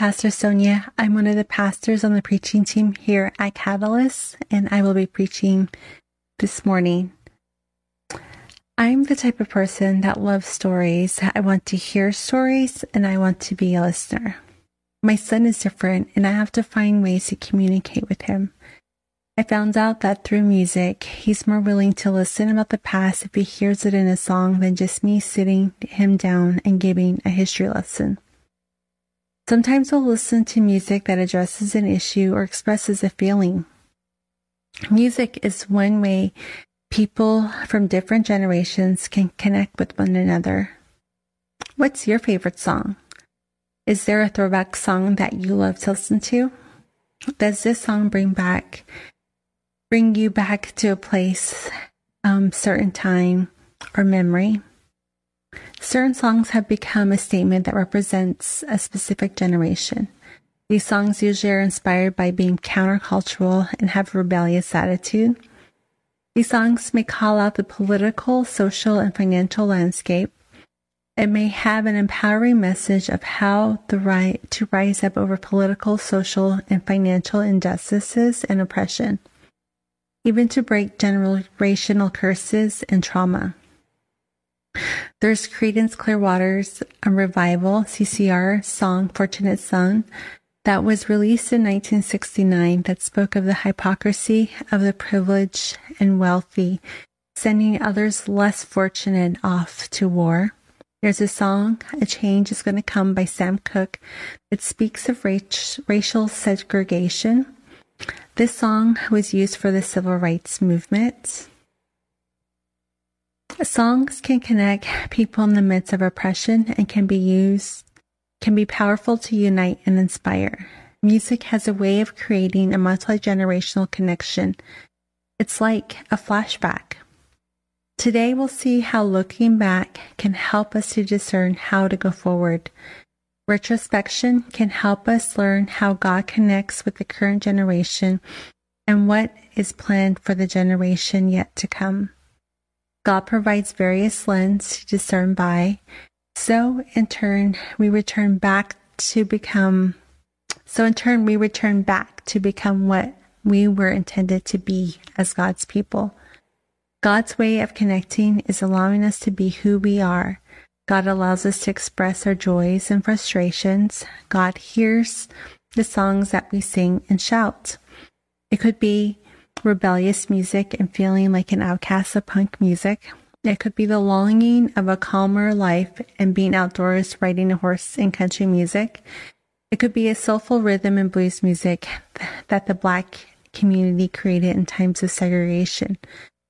Pastor Sonia. I'm one of the pastors on the preaching team here at Catalyst, and I will be preaching this morning. I'm the type of person that loves stories. I want to hear stories and I want to be a listener. My son is different, and I have to find ways to communicate with him. I found out that through music, he's more willing to listen about the past if he hears it in a song than just me sitting him down and giving a history lesson. Sometimes we'll listen to music that addresses an issue or expresses a feeling. Music is one way people from different generations can connect with one another. What's your favorite song? Is there a throwback song that you love to listen to? Does this song bring back bring you back to a place, um, certain time, or memory. Certain songs have become a statement that represents a specific generation. These songs usually are inspired by being countercultural and have a rebellious attitude. These songs may call out the political, social, and financial landscape. It may have an empowering message of how the right to rise up over political, social, and financial injustices and oppression even to break generational curses and trauma. There's Creedence Clearwater's a revival CCR song Fortunate Son that was released in 1969 that spoke of the hypocrisy of the privileged and wealthy sending others less fortunate off to war. There's a song, A Change is Going to Come by Sam Cooke, that speaks of racial segregation this song was used for the civil rights movement. Songs can connect people in the midst of oppression and can be used, can be powerful to unite and inspire. Music has a way of creating a multi generational connection. It's like a flashback. Today, we'll see how looking back can help us to discern how to go forward. Retrospection can help us learn how God connects with the current generation and what is planned for the generation yet to come. God provides various lenses to discern by. So in turn, we return back to become, so in turn, we return back to become what we were intended to be as God's people. God's way of connecting is allowing us to be who we are God allows us to express our joys and frustrations. God hears the songs that we sing and shout. It could be rebellious music and feeling like an outcast of punk music. It could be the longing of a calmer life and being outdoors riding a horse in country music. It could be a soulful rhythm and blues music that the black community created in times of segregation.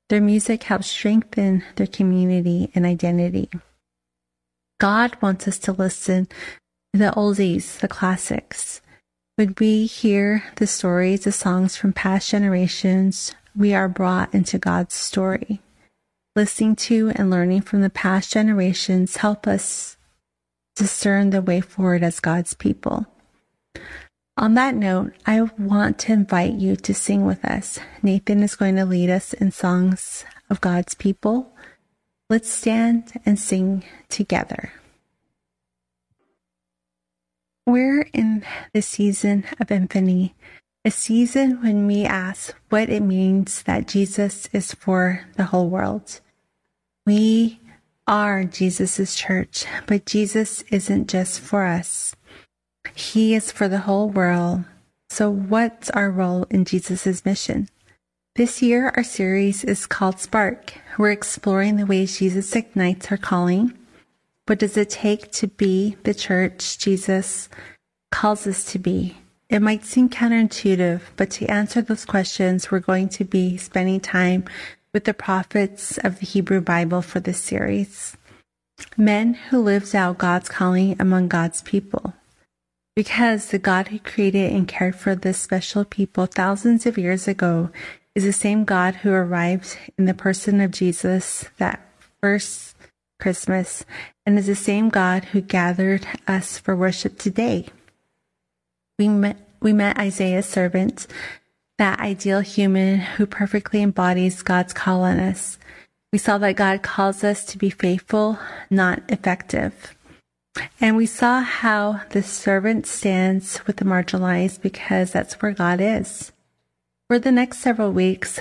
Their music helps strengthen their community and identity. God wants us to listen to the oldies, the classics. When we hear the stories, the songs from past generations, we are brought into God's story. Listening to and learning from the past generations help us discern the way forward as God's people. On that note, I want to invite you to sing with us. Nathan is going to lead us in songs of God's people. Let's stand and sing together. We're in the season of Epiphany, a season when we ask what it means that Jesus is for the whole world. We are Jesus' church, but Jesus isn't just for us. He is for the whole world. So what's our role in Jesus' mission? This year, our series is called Spark. We're exploring the ways Jesus ignites our calling. What does it take to be the church Jesus calls us to be? It might seem counterintuitive, but to answer those questions, we're going to be spending time with the prophets of the Hebrew Bible for this series. Men who lived out God's calling among God's people. Because the God who created and cared for this special people thousands of years ago is the same God who arrived in the person of Jesus that first Christmas and is the same God who gathered us for worship today. We met, we met Isaiah's servant, that ideal human who perfectly embodies God's call on us. We saw that God calls us to be faithful, not effective. And we saw how the servant stands with the marginalized because that's where God is. For the next several weeks,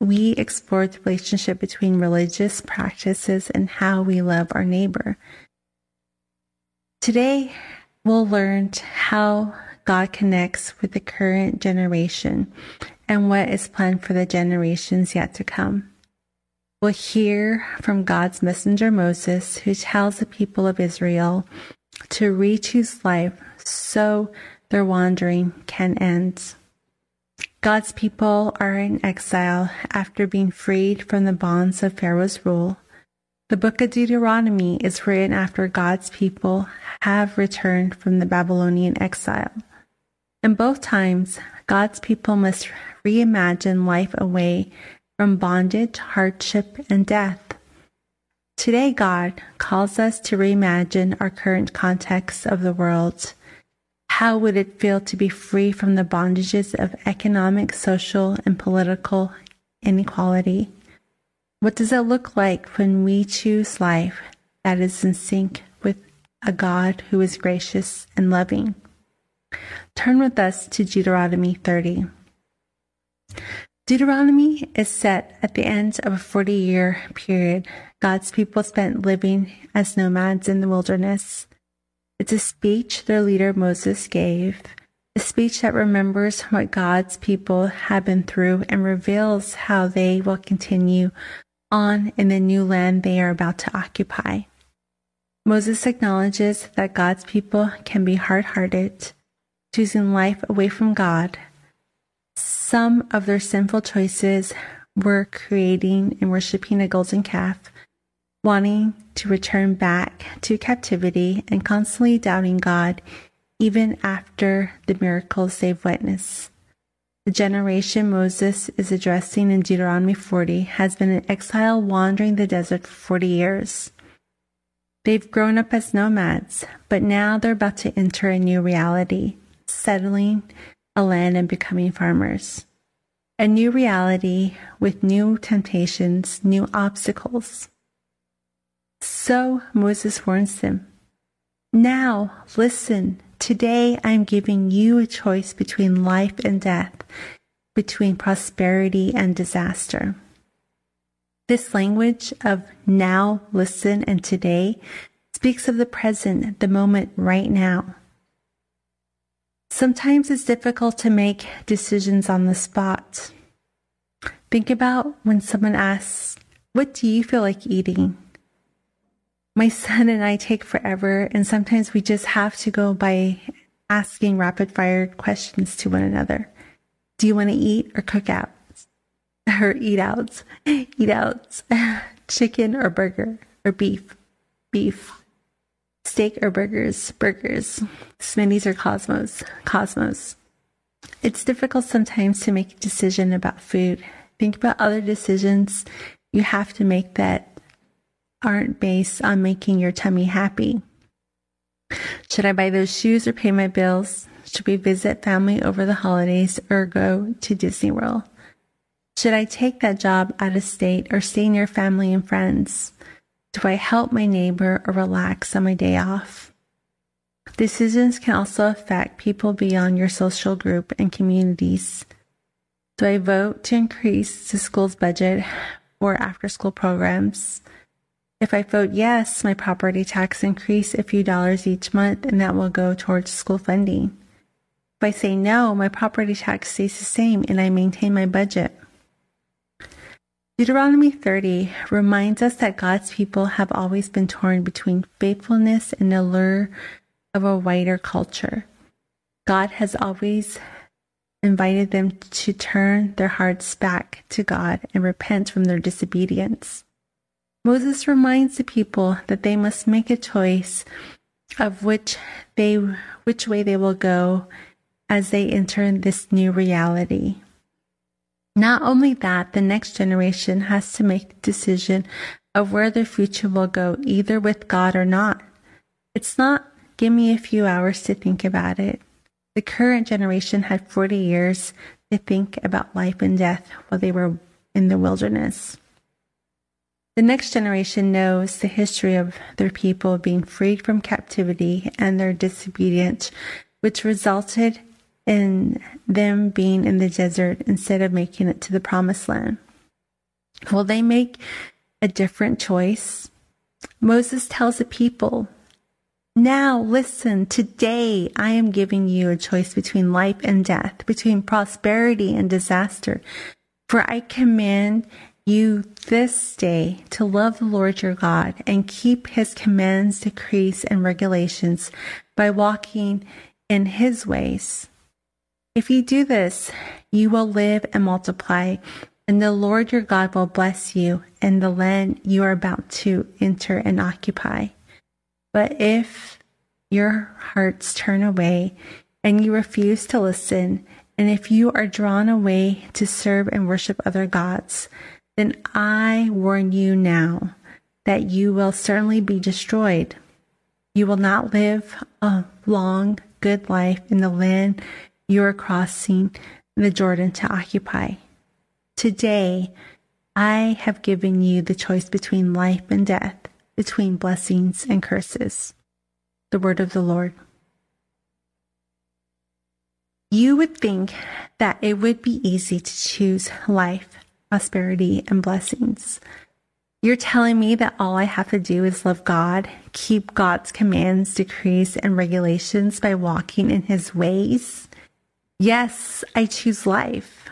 we explored the relationship between religious practices and how we love our neighbor. Today, we'll learn how God connects with the current generation and what is planned for the generations yet to come. We'll hear from God's messenger Moses, who tells the people of Israel to re-choose life so their wandering can end. God's people are in exile after being freed from the bonds of Pharaoh's rule. The book of Deuteronomy is written after God's people have returned from the Babylonian exile. In both times, God's people must reimagine life away from bondage, hardship, and death. Today, God calls us to reimagine our current context of the world. How would it feel to be free from the bondages of economic, social, and political inequality? What does it look like when we choose life that is in sync with a God who is gracious and loving? Turn with us to Deuteronomy 30. Deuteronomy is set at the end of a 40 year period God's people spent living as nomads in the wilderness. It's a speech their leader Moses gave, a speech that remembers what God's people have been through and reveals how they will continue on in the new land they are about to occupy. Moses acknowledges that God's people can be hard hearted, choosing life away from God. Some of their sinful choices were creating and worshiping a golden calf, wanting to return back to captivity, and constantly doubting God even after the miracles they've witnessed. The generation Moses is addressing in Deuteronomy 40 has been in exile wandering the desert for 40 years. They've grown up as nomads, but now they're about to enter a new reality, settling a land and becoming farmers. A new reality with new temptations, new obstacles. So Moses warns them Now listen Today, I'm giving you a choice between life and death, between prosperity and disaster. This language of now, listen, and today speaks of the present, the moment right now. Sometimes it's difficult to make decisions on the spot. Think about when someone asks, What do you feel like eating? My son and I take forever, and sometimes we just have to go by asking rapid fire questions to one another. Do you want to eat or cook out? Or eat out? Eat out. Chicken or burger or beef? Beef. Steak or burgers? Burgers. Smitty's or Cosmos? Cosmos. It's difficult sometimes to make a decision about food. Think about other decisions you have to make that aren't based on making your tummy happy. Should I buy those shoes or pay my bills? Should we visit family over the holidays or go to Disney World? Should I take that job out of state or stay near family and friends? Do I help my neighbor or relax on my day off? Decisions can also affect people beyond your social group and communities. Do I vote to increase the school's budget for after school programs? If I vote yes, my property tax increase a few dollars each month and that will go towards school funding. If I say no, my property tax stays the same and I maintain my budget. Deuteronomy 30 reminds us that God's people have always been torn between faithfulness and the lure of a wider culture. God has always invited them to turn their hearts back to God and repent from their disobedience. Moses reminds the people that they must make a choice of which they which way they will go as they enter this new reality. Not only that, the next generation has to make the decision of where their future will go, either with God or not. It's not give me a few hours to think about it. The current generation had 40 years to think about life and death while they were in the wilderness. The next generation knows the history of their people being freed from captivity and their disobedience, which resulted in them being in the desert instead of making it to the promised land. Will they make a different choice? Moses tells the people, Now listen, today I am giving you a choice between life and death, between prosperity and disaster. For I command you this day to love the Lord your God and keep his commands, decrees, and regulations by walking in his ways. If you do this, you will live and multiply, and the Lord your God will bless you in the land you are about to enter and occupy. But if your hearts turn away and you refuse to listen, and if you are drawn away to serve and worship other gods, then I warn you now that you will certainly be destroyed. You will not live a long, good life in the land you are crossing the Jordan to occupy. Today, I have given you the choice between life and death, between blessings and curses. The word of the Lord. You would think that it would be easy to choose life prosperity, and blessings. You're telling me that all I have to do is love God, keep God's commands, decrees, and regulations by walking in His ways? Yes, I choose life.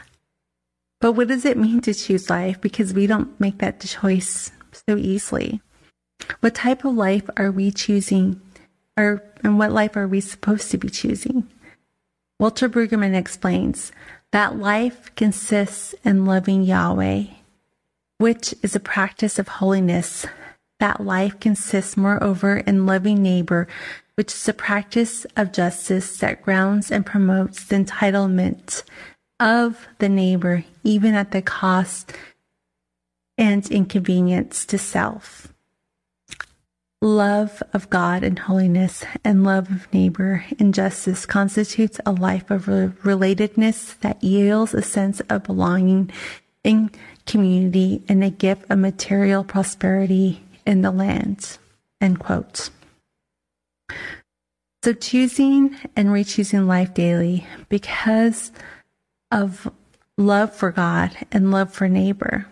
But what does it mean to choose life? Because we don't make that choice so easily. What type of life are we choosing? Or, and what life are we supposed to be choosing? Walter Brueggemann explains that life consists in loving Yahweh, which is a practice of holiness. That life consists, moreover, in loving neighbor, which is a practice of justice that grounds and promotes the entitlement of the neighbor, even at the cost and inconvenience to self love of God and holiness and love of neighbor and justice constitutes a life of relatedness that yields a sense of belonging in community and a gift of material prosperity in the land. End quote. So choosing and rechoosing life daily because of love for God and love for neighbor.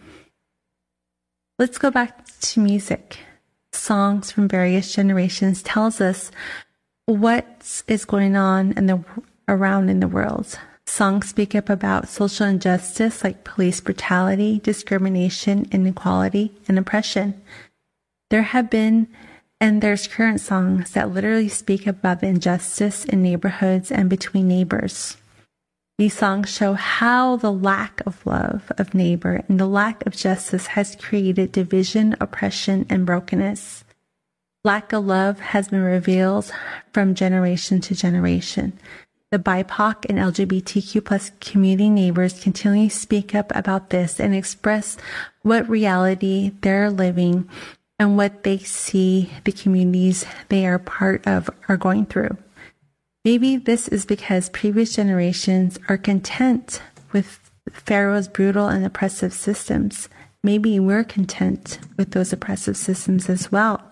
Let's go back to music songs from various generations tells us what is going on in the around in the world. Songs speak up about social injustice like police brutality, discrimination, inequality, and oppression. There have been and there's current songs that literally speak about injustice in neighborhoods and between neighbors. These songs show how the lack of love of neighbor and the lack of justice has created division, oppression, and brokenness. Lack of love has been revealed from generation to generation. The BIPOC and LGBTQ plus community neighbors continually speak up about this and express what reality they're living and what they see the communities they are part of are going through. Maybe this is because previous generations are content with Pharaoh's brutal and oppressive systems. Maybe we're content with those oppressive systems as well.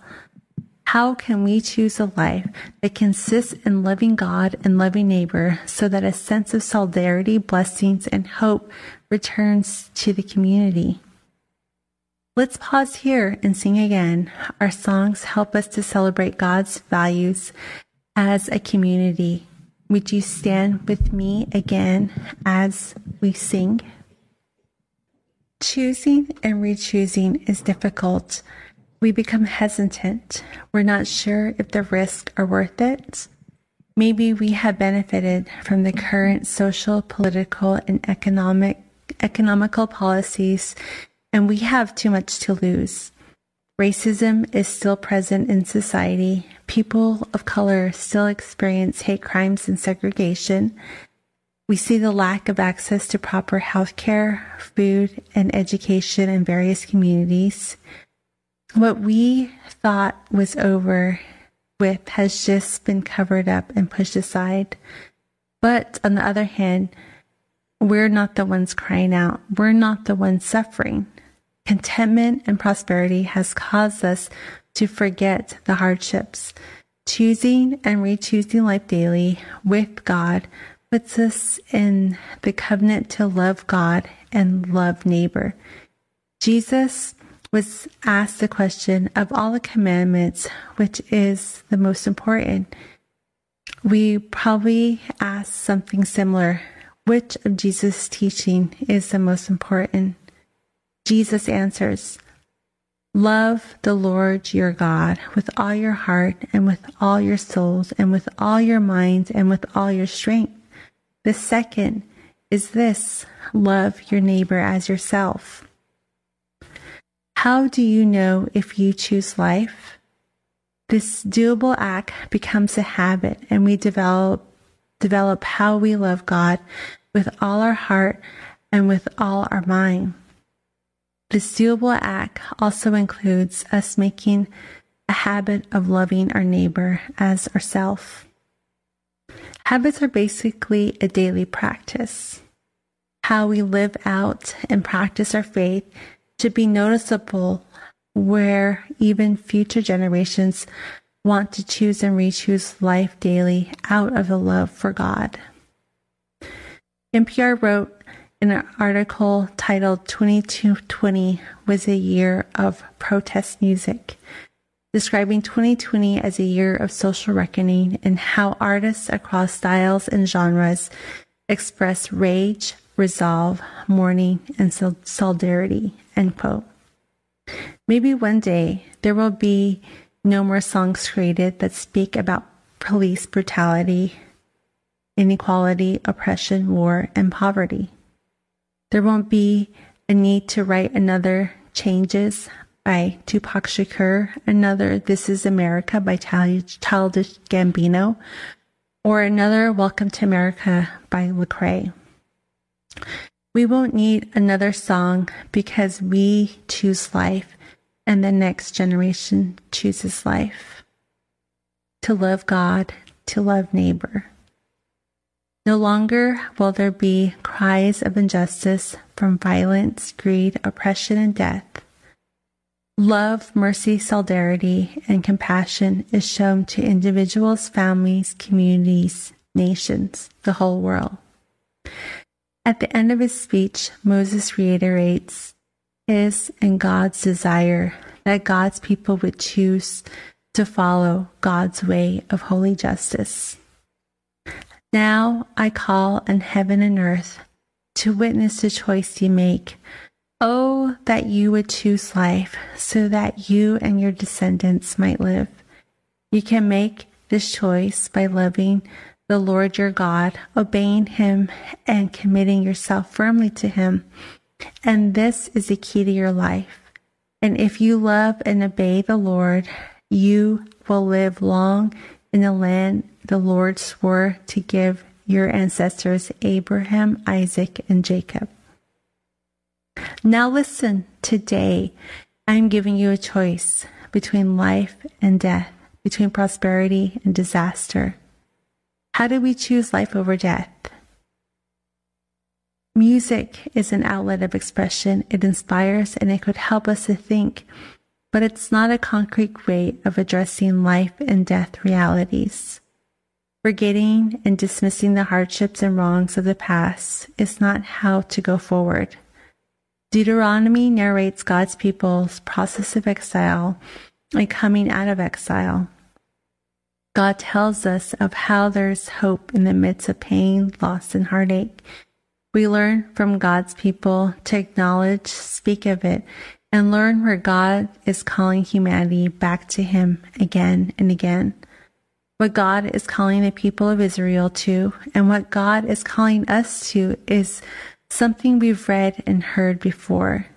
How can we choose a life that consists in loving God and loving neighbor so that a sense of solidarity, blessings, and hope returns to the community? Let's pause here and sing again. Our songs help us to celebrate God's values as a community. Would you stand with me again as we sing? Choosing and rechoosing is difficult. We become hesitant. We're not sure if the risks are worth it. Maybe we have benefited from the current social, political, and economic economical policies, and we have too much to lose. Racism is still present in society. People of color still experience hate crimes and segregation. We see the lack of access to proper health care, food, and education in various communities. What we thought was over with has just been covered up and pushed aside. But on the other hand, we're not the ones crying out. We're not the ones suffering. Contentment and prosperity has caused us to forget the hardships. Choosing and re-choosing life daily with God puts us in the covenant to love God and love neighbor. Jesus was asked the question of all the commandments, which is the most important. We probably ask something similar. Which of Jesus' teaching is the most important? Jesus answers, Love the Lord your God with all your heart and with all your souls and with all your minds and with all your strength. The second is this love your neighbor as yourself. How do you know if you choose life? This doable act becomes a habit and we develop develop how we love God with all our heart and with all our mind. This doable act also includes us making a habit of loving our neighbor as ourself. Habits are basically a daily practice. How we live out and practice our faith should be noticeable where even future generations want to choose and re-choose life daily out of a love for God. NPR wrote in an article titled 2220 was a year of protest music, describing 2020 as a year of social reckoning and how artists across styles and genres express rage, resolve, mourning, and solidarity. End quote. Maybe one day there will be no more songs created that speak about police brutality, inequality, oppression, war, and poverty. There won't be a need to write another Changes by Tupac Shakur, another This Is America by Childish Gambino, or another Welcome to America by Lecrae. We won't need another song because we choose life and the next generation chooses life. To love God, to love neighbor. No longer will there be cries of injustice from violence, greed, oppression, and death. Love, mercy, solidarity, and compassion is shown to individuals, families, communities, nations, the whole world. At the end of his speech, Moses reiterates his and God's desire that God's people would choose to follow God's way of holy justice. Now I call on heaven and earth to witness the choice you make. Oh, that you would choose life so that you and your descendants might live. You can make this choice by loving the Lord your God, obeying him, and committing yourself firmly to him. And this is the key to your life. And if you love and obey the Lord, you will live long in the land the Lord swore to give your ancestors Abraham, Isaac, and Jacob. Now listen, today I'm giving you a choice between life and death, between prosperity and disaster. How do we choose life over death? Music is an outlet of expression. It inspires and it could help us to think but it's not a concrete way of addressing life and death realities. Forgetting and dismissing the hardships and wrongs of the past is not how to go forward. Deuteronomy narrates God's people's process of exile and coming out of exile. God tells us of how there's hope in the midst of pain, loss, and heartache. We learn from God's people to acknowledge, speak of it, and learn where God is calling humanity back to Him again and again. What God is calling the people of Israel to and what God is calling us to is something we've read and heard before.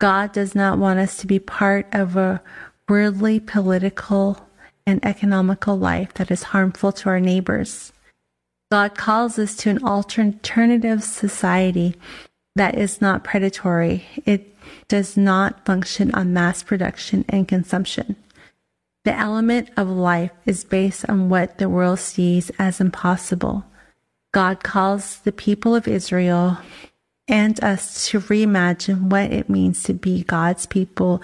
God does not want us to be part of a worldly, political, and economical life that is harmful to our neighbors. God calls us to an alternative society that is not predatory. It does not function on mass production and consumption. The element of life is based on what the world sees as impossible. God calls the people of Israel and us to reimagine what it means to be God's people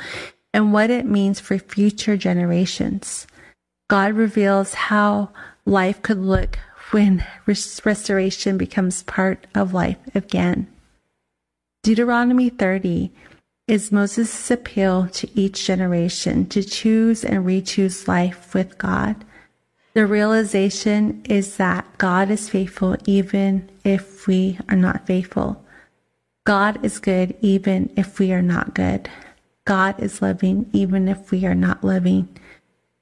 and what it means for future generations. God reveals how life could look when restoration becomes part of life again. Deuteronomy 30 is Moses' appeal to each generation to choose and re-choose life with God. The realization is that God is faithful even if we are not faithful. God is good even if we are not good. God is loving even if we are not loving.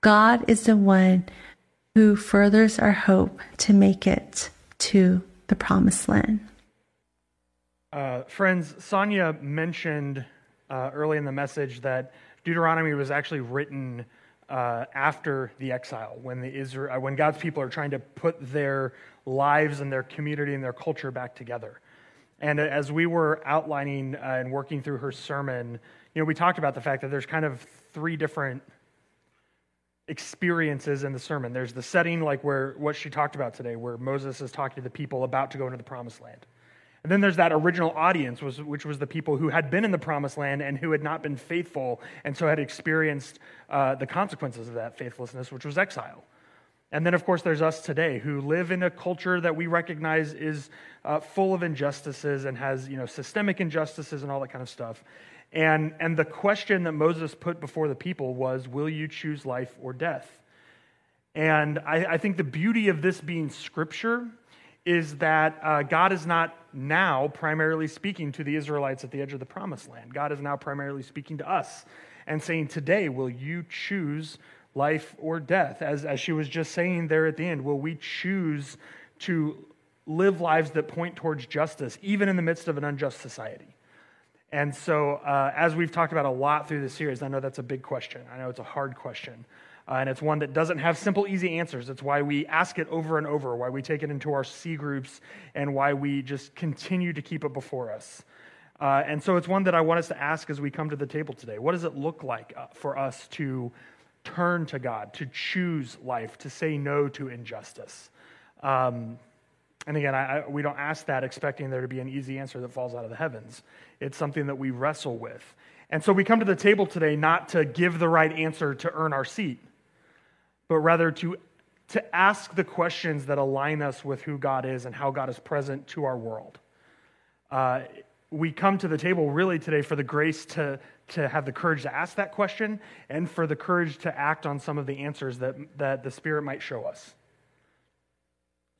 God is the one who furthers our hope to make it to the promised land. Uh, friends, Sonia mentioned uh, early in the message that Deuteronomy was actually written uh, after the exile, when, the Israel, uh, when God's people are trying to put their lives and their community and their culture back together. And as we were outlining uh, and working through her sermon, you know, we talked about the fact that there's kind of three different experiences in the sermon. There's the setting, like where what she talked about today, where Moses is talking to the people about to go into the promised land. And then there's that original audience, which was the people who had been in the promised land and who had not been faithful, and so had experienced uh, the consequences of that faithlessness, which was exile. And then, of course, there's us today who live in a culture that we recognize is uh, full of injustices and has you know, systemic injustices and all that kind of stuff. And, and the question that Moses put before the people was Will you choose life or death? And I, I think the beauty of this being scripture is that uh, God is not now primarily speaking to the Israelites at the edge of the promised land. God is now primarily speaking to us and saying, Today, will you choose life or death? As, as she was just saying there at the end, will we choose to live lives that point towards justice, even in the midst of an unjust society? And so, uh, as we've talked about a lot through this series, I know that's a big question. I know it's a hard question. Uh, and it's one that doesn't have simple, easy answers. It's why we ask it over and over, why we take it into our C groups, and why we just continue to keep it before us. Uh, and so, it's one that I want us to ask as we come to the table today. What does it look like uh, for us to turn to God, to choose life, to say no to injustice? Um, and again, I, I, we don't ask that expecting there to be an easy answer that falls out of the heavens. It's something that we wrestle with. And so we come to the table today not to give the right answer to earn our seat, but rather to, to ask the questions that align us with who God is and how God is present to our world. Uh, we come to the table really today for the grace to, to have the courage to ask that question and for the courage to act on some of the answers that, that the Spirit might show us.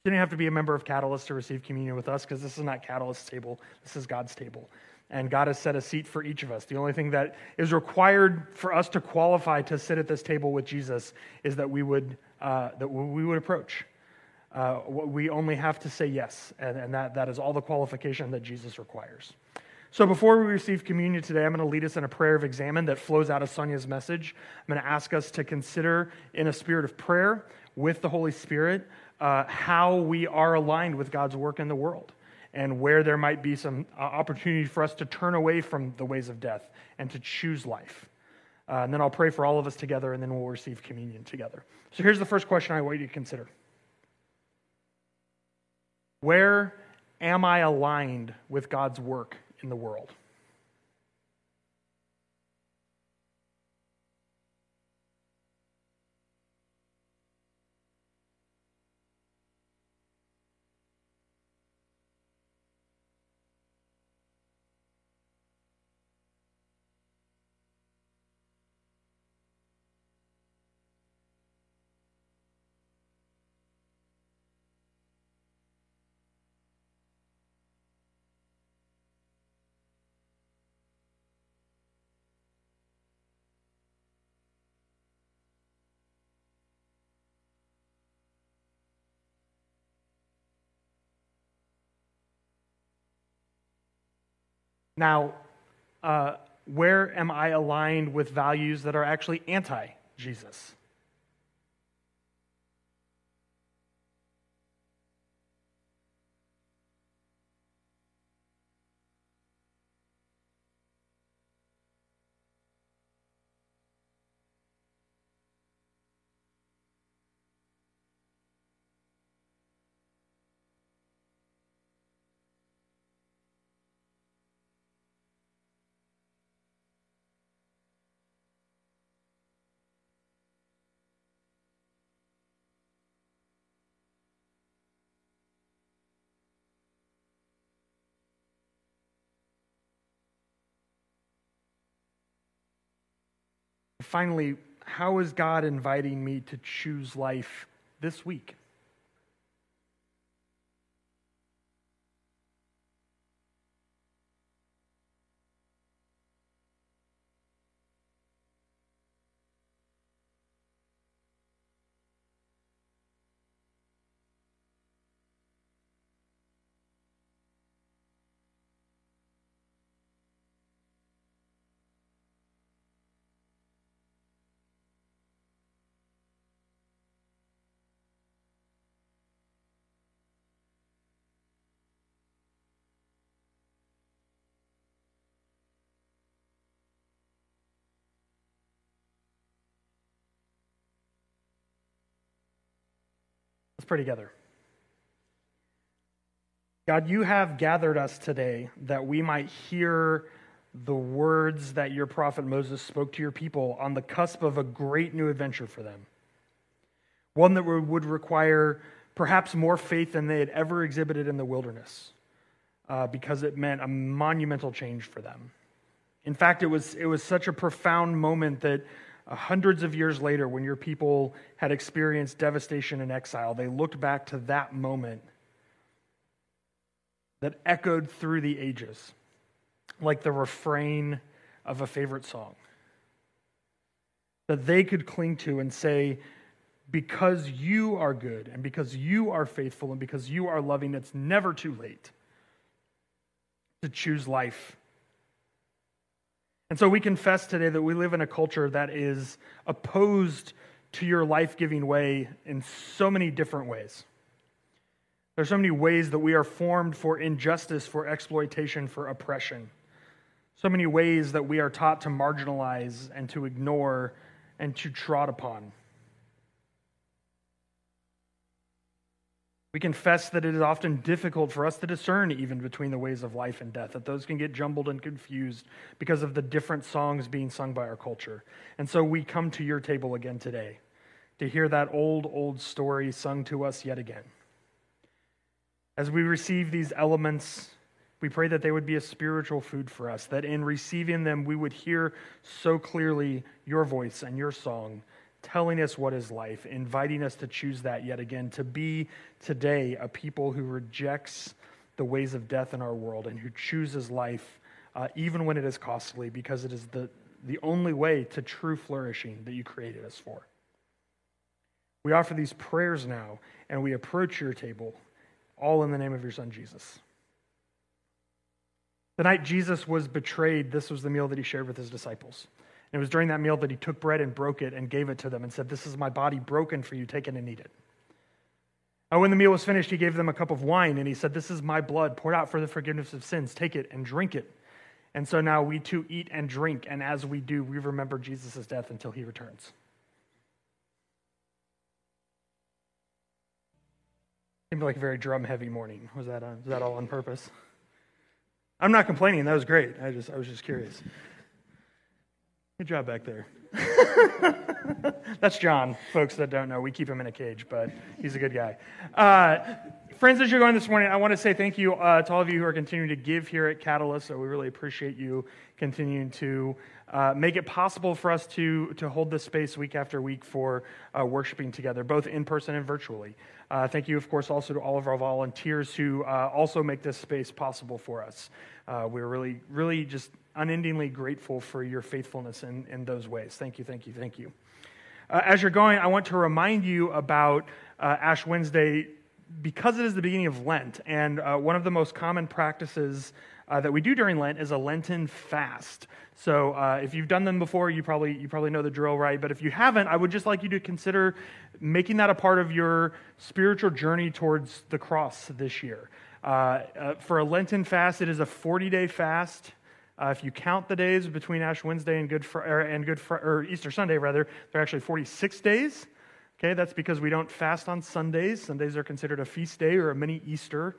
You don't have to be a member of Catalyst to receive communion with us because this is not Catalyst's table, this is God's table. And God has set a seat for each of us. The only thing that is required for us to qualify to sit at this table with Jesus is that we would, uh, that we would approach. Uh, we only have to say yes, and, and that, that is all the qualification that Jesus requires. So before we receive communion today, I'm going to lead us in a prayer of examen that flows out of Sonia's message. I'm going to ask us to consider in a spirit of prayer with the Holy Spirit uh, how we are aligned with God's work in the world and where there might be some uh, opportunity for us to turn away from the ways of death and to choose life. Uh, and then I'll pray for all of us together, and then we'll receive communion together. So here's the first question I want you to consider Where am I aligned with God's work in the world? Now, uh, where am I aligned with values that are actually anti Jesus? Finally, how is God inviting me to choose life this week? Pray together. God, you have gathered us today that we might hear the words that your prophet Moses spoke to your people on the cusp of a great new adventure for them. One that would require perhaps more faith than they had ever exhibited in the wilderness, uh, because it meant a monumental change for them. In fact, it was, it was such a profound moment that Uh, hundreds of years later, when your people had experienced devastation and exile, they looked back to that moment that echoed through the ages like the refrain of a favorite song. That they could cling to and say, because you are good and because you are faithful and because you are loving, it's never too late to choose life and so we confess today that we live in a culture that is opposed to your life giving way in so many different ways. There's so many ways that we are formed for injustice, for exploitation, for oppression. So many ways that we are taught to marginalize and to ignore and to trod upon. We confess that it is often difficult for us to discern even between the ways of life and death, that those can get jumbled and confused because of the different songs being sung by our culture. And so we come to your table again today to hear that old, old story sung to us yet again. As we receive these elements, we pray that they would be a spiritual food for us, that in receiving them, we would hear so clearly your voice and your song telling us what is life, inviting us to choose that yet again, to be today a people who rejects the ways of death in our world and who chooses life uh, even when it is costly because it is the, the only way to true flourishing that you created us for. We offer these prayers now and we approach your table, all in the name of your Son, Jesus. The night Jesus was betrayed, this was the meal that he shared with his disciples. And it was during that meal that he took bread and broke it and gave it to them and said, This is my body broken for you. Take it and eat it. And when the meal was finished, he gave them a cup of wine and he said, This is my blood poured out for the forgiveness of sins. Take it and drink it. And so now we too eat and drink. And as we do, we remember Jesus' death until he returns. Seemed like a very drum heavy morning. Was that, on, was that all on purpose? I'm not complaining. That was great. I, just, I was just curious. Good job back there. That's John, folks that don't know. We keep him in a cage, but he's a good guy. Uh, friends, as you're going this morning, I want to say thank you uh, to all of you who are continuing to give here at Catalyst. So we really appreciate you continuing to uh, make it possible for us to, to hold this space week after week for uh, worshiping together, both in person and virtually. Uh, thank you, of course, also to all of our volunteers who uh, also make this space possible for us. we're really, really just unendingly grateful for your faithfulness in, in those ways. Thank you, thank you, thank you. Uh, as you're going, I want to remind you about uh, Ash Wednesday because it is the beginning of Lent. And uh, one of the most common practices uh, that we do during Lent is a Lenten fast. So uh, if you've done them before, you probably, you probably know the drill, right? But if you haven't, I would just like you to consider making that a part of your spiritual journey towards the cross this year. Uh, for a Lenten fast, it is a 40 day fast. Uh, if you count the days between Ash Wednesday and Good Fr- and Good Fr- or Easter Sunday, rather, they're actually 46 days. Okay, that's because we don't fast on Sundays. Sundays are considered a feast day or a mini Easter.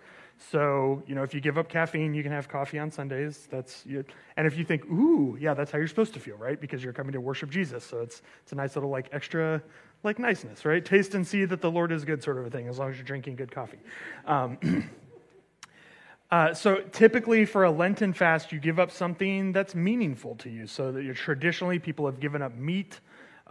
So, you know, if you give up caffeine, you can have coffee on Sundays. That's and if you think, ooh, yeah, that's how you're supposed to feel, right? Because you're coming to worship Jesus. So it's it's a nice little like extra like niceness, right? Taste and see that the Lord is good, sort of a thing, as long as you're drinking good coffee. Um, Uh, so typically for a Lenten fast, you give up something that's meaningful to you. So that traditionally people have given up meat.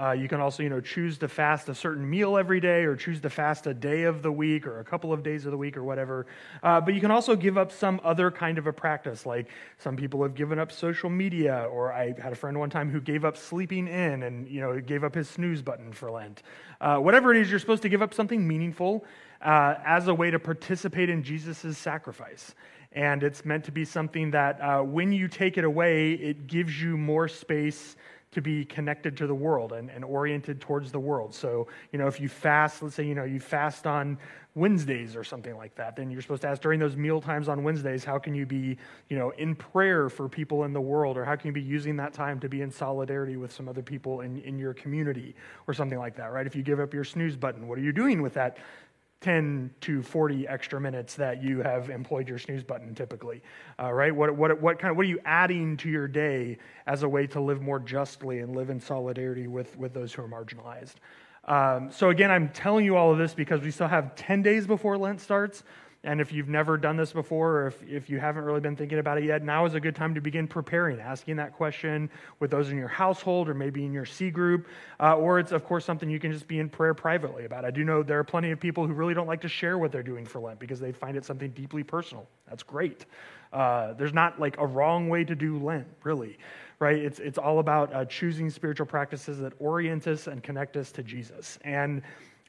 Uh, you can also, you know, choose to fast a certain meal every day, or choose to fast a day of the week, or a couple of days of the week, or whatever. Uh, but you can also give up some other kind of a practice, like some people have given up social media, or I had a friend one time who gave up sleeping in, and you know, gave up his snooze button for Lent. Uh, whatever it is, you're supposed to give up something meaningful uh, as a way to participate in Jesus' sacrifice. And it's meant to be something that uh, when you take it away, it gives you more space to be connected to the world and, and oriented towards the world. So, you know, if you fast, let's say, you know, you fast on Wednesdays or something like that, then you're supposed to ask during those meal times on Wednesdays, how can you be, you know, in prayer for people in the world? Or how can you be using that time to be in solidarity with some other people in, in your community or something like that, right? If you give up your snooze button, what are you doing with that 10 to 40 extra minutes that you have employed your snooze button typically uh, right? What, what, what kind of what are you adding to your day as a way to live more justly and live in solidarity with, with those who are marginalized? Um, so again i'm telling you all of this because we still have 10 days before lent starts and if you've never done this before, or if, if you haven't really been thinking about it yet, now is a good time to begin preparing, asking that question with those in your household or maybe in your C group. Uh, or it's, of course, something you can just be in prayer privately about. I do know there are plenty of people who really don't like to share what they're doing for Lent because they find it something deeply personal. That's great. Uh, there's not like a wrong way to do Lent, really right? It's, it's all about uh, choosing spiritual practices that orient us and connect us to Jesus. And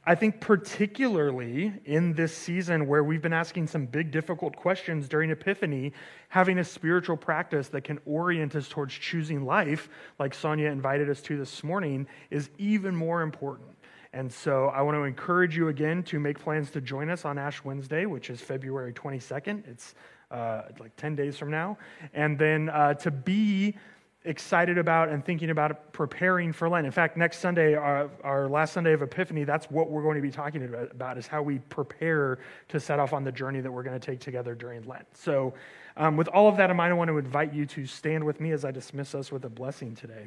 I think, particularly in this season where we've been asking some big, difficult questions during Epiphany, having a spiritual practice that can orient us towards choosing life, like Sonia invited us to this morning, is even more important. And so I want to encourage you again to make plans to join us on Ash Wednesday, which is February 22nd. It's uh, like 10 days from now. And then uh, to be excited about and thinking about preparing for Lent. In fact, next Sunday, our, our, last Sunday of Epiphany, that's what we're going to be talking about, is how we prepare to set off on the journey that we're going to take together during Lent. So, um, with all of that in mind, I want to invite you to stand with me as I dismiss us with a blessing today.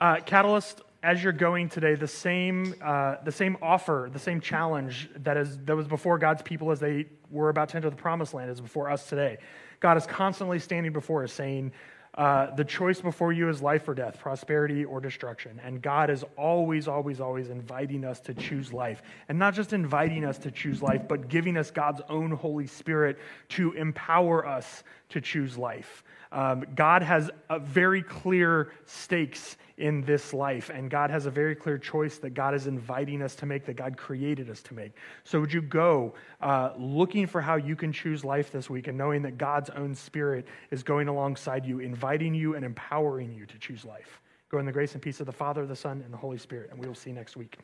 Uh, Catalyst, as you're going today, the same, uh, the same offer, the same challenge that, is, that was before God's people as they were about to enter the promised land is before us today. God is constantly standing before us saying, uh, the choice before you is life or death, prosperity or destruction. And God is always, always, always inviting us to choose life. And not just inviting us to choose life, but giving us God's own Holy Spirit to empower us to choose life. Um, God has a very clear stakes in this life, and God has a very clear choice that God is inviting us to make, that God created us to make. So, would you go uh, looking for how you can choose life this week and knowing that God's own Spirit is going alongside you, inviting you and empowering you to choose life? Go in the grace and peace of the Father, the Son, and the Holy Spirit, and we will see you next week.